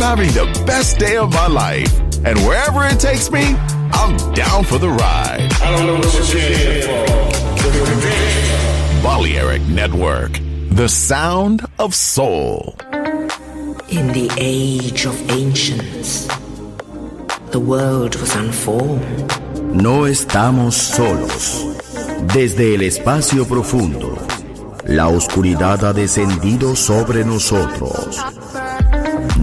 I'm having the best day of my life. And wherever it takes me, I'm down for the ride. I don't know what you're here for. Balearic Network, the sound of soul. In the age of ancients, the world was unformed. No estamos solos. Desde el espacio profundo, la oscuridad ha descendido sobre nosotros.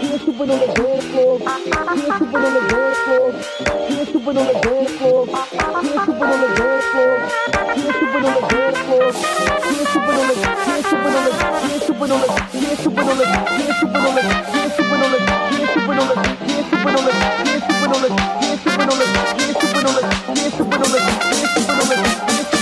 Here's to on the dance floor. Here's to on the dance floor. Here's to on the dance floor. Here's to on the dance floor. Here's to on the dance floor. On the here's to on the here's to on the here's to on the here's to on the here's to on the here's to on the here's to on the here's to on the here's to on the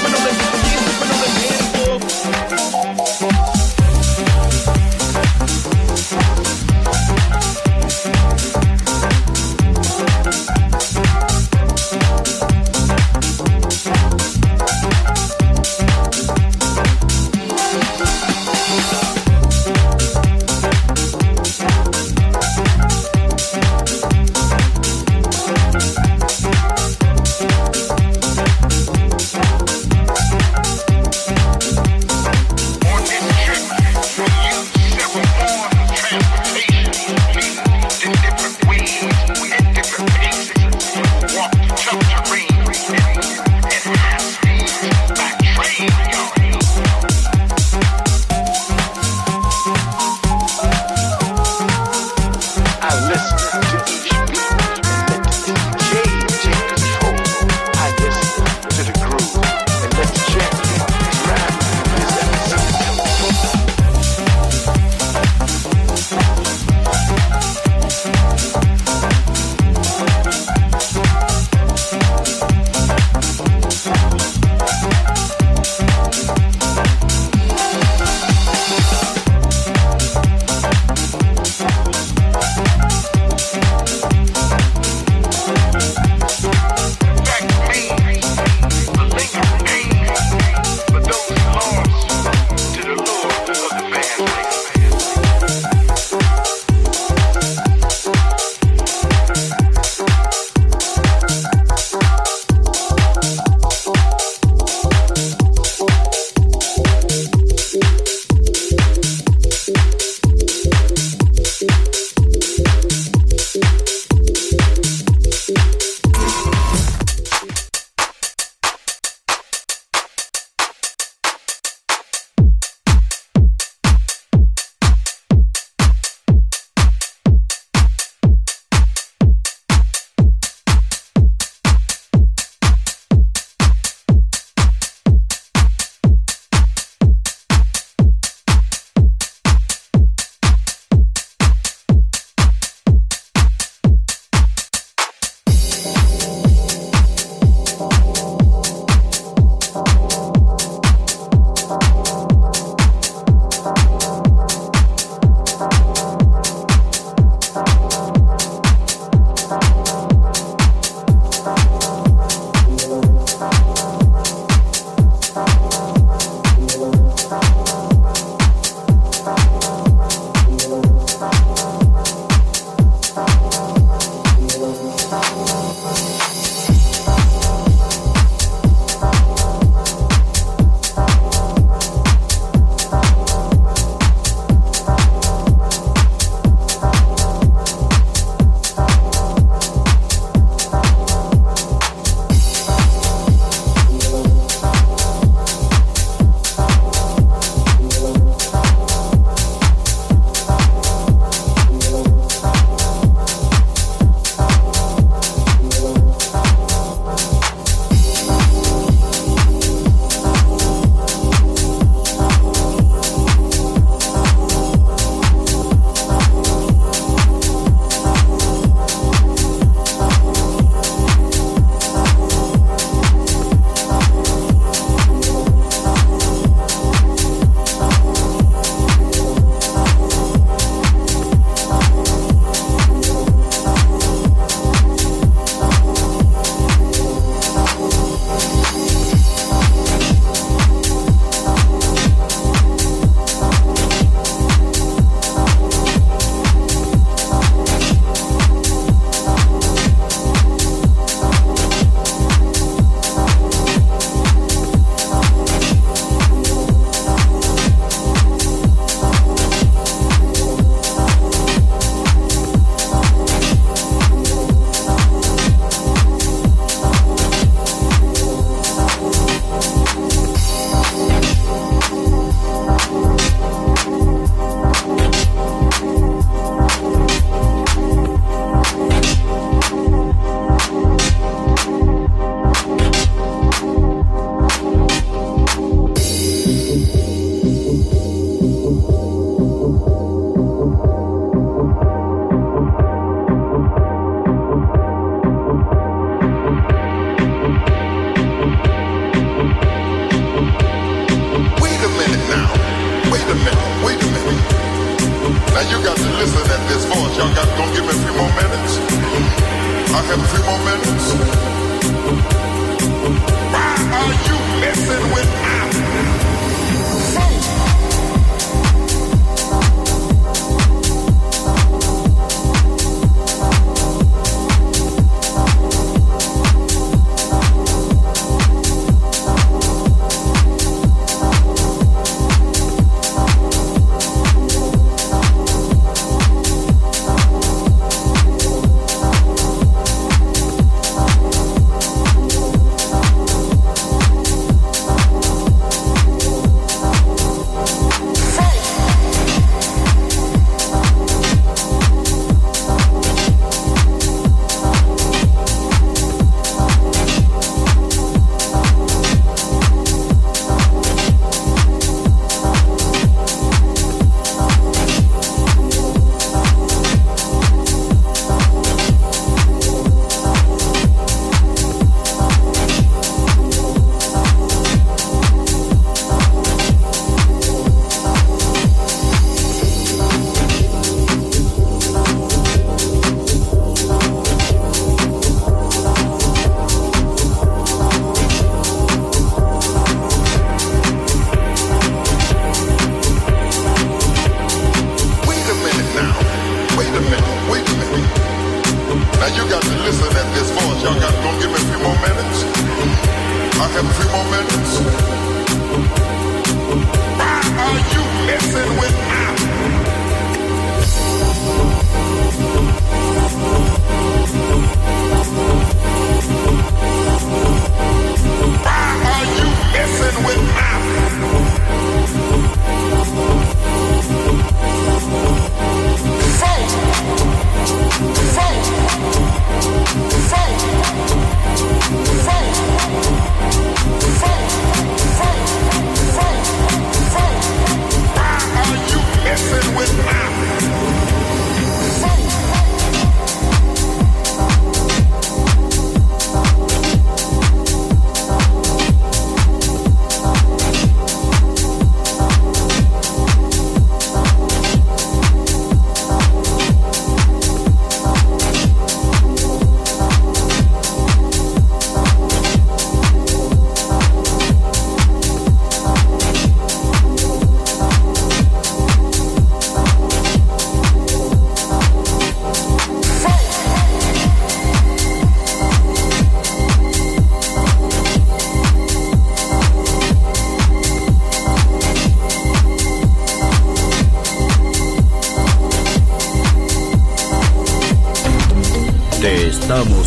you got to listen at this voice. Y'all got to give me a few more minutes. I have a few more minutes. Why are you messing with Now you got to listen at this voice. Y'all got to give me a few more minutes. I have a few more minutes. Why are you messing with me? Wow.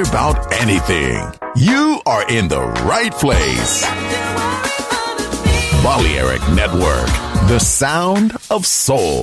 About anything, you are in the right place. Balearic Network, the sound of soul.